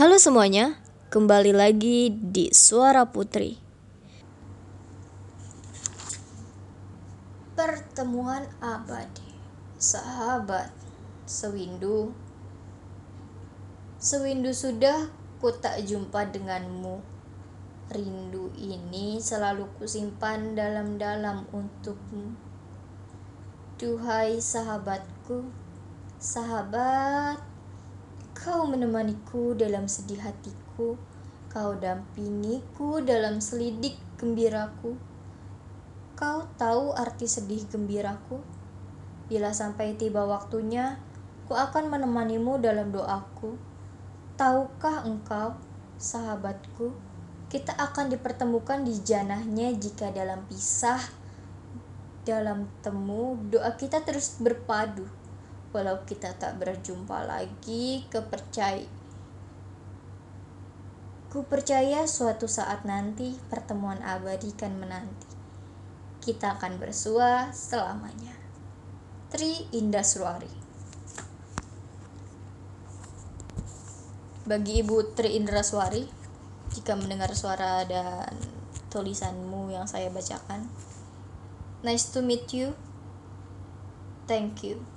Halo semuanya, kembali lagi di Suara Putri. Pertemuan abadi, sahabat, sewindu. Sewindu sudah ku tak jumpa denganmu. Rindu ini selalu kusimpan dalam-dalam untukmu. Duhai sahabatku, sahabat, kau menemaniku dalam sedih hatiku, kau dampingiku dalam selidik gembiraku. Kau tahu arti sedih gembiraku? Bila sampai tiba waktunya, ku akan menemanimu dalam doaku. Tahukah engkau, sahabatku, kita akan dipertemukan di janahnya jika dalam pisah, dalam temu, doa kita terus berpadu. Walau kita tak berjumpa lagi, kepercayai Ku percaya suatu saat nanti pertemuan abadi kan menanti. Kita akan bersua selamanya. Tri Indaswari Bagi Ibu Tri Indraswari, jika mendengar suara dan tulisanmu yang saya bacakan, nice to meet you. Thank you.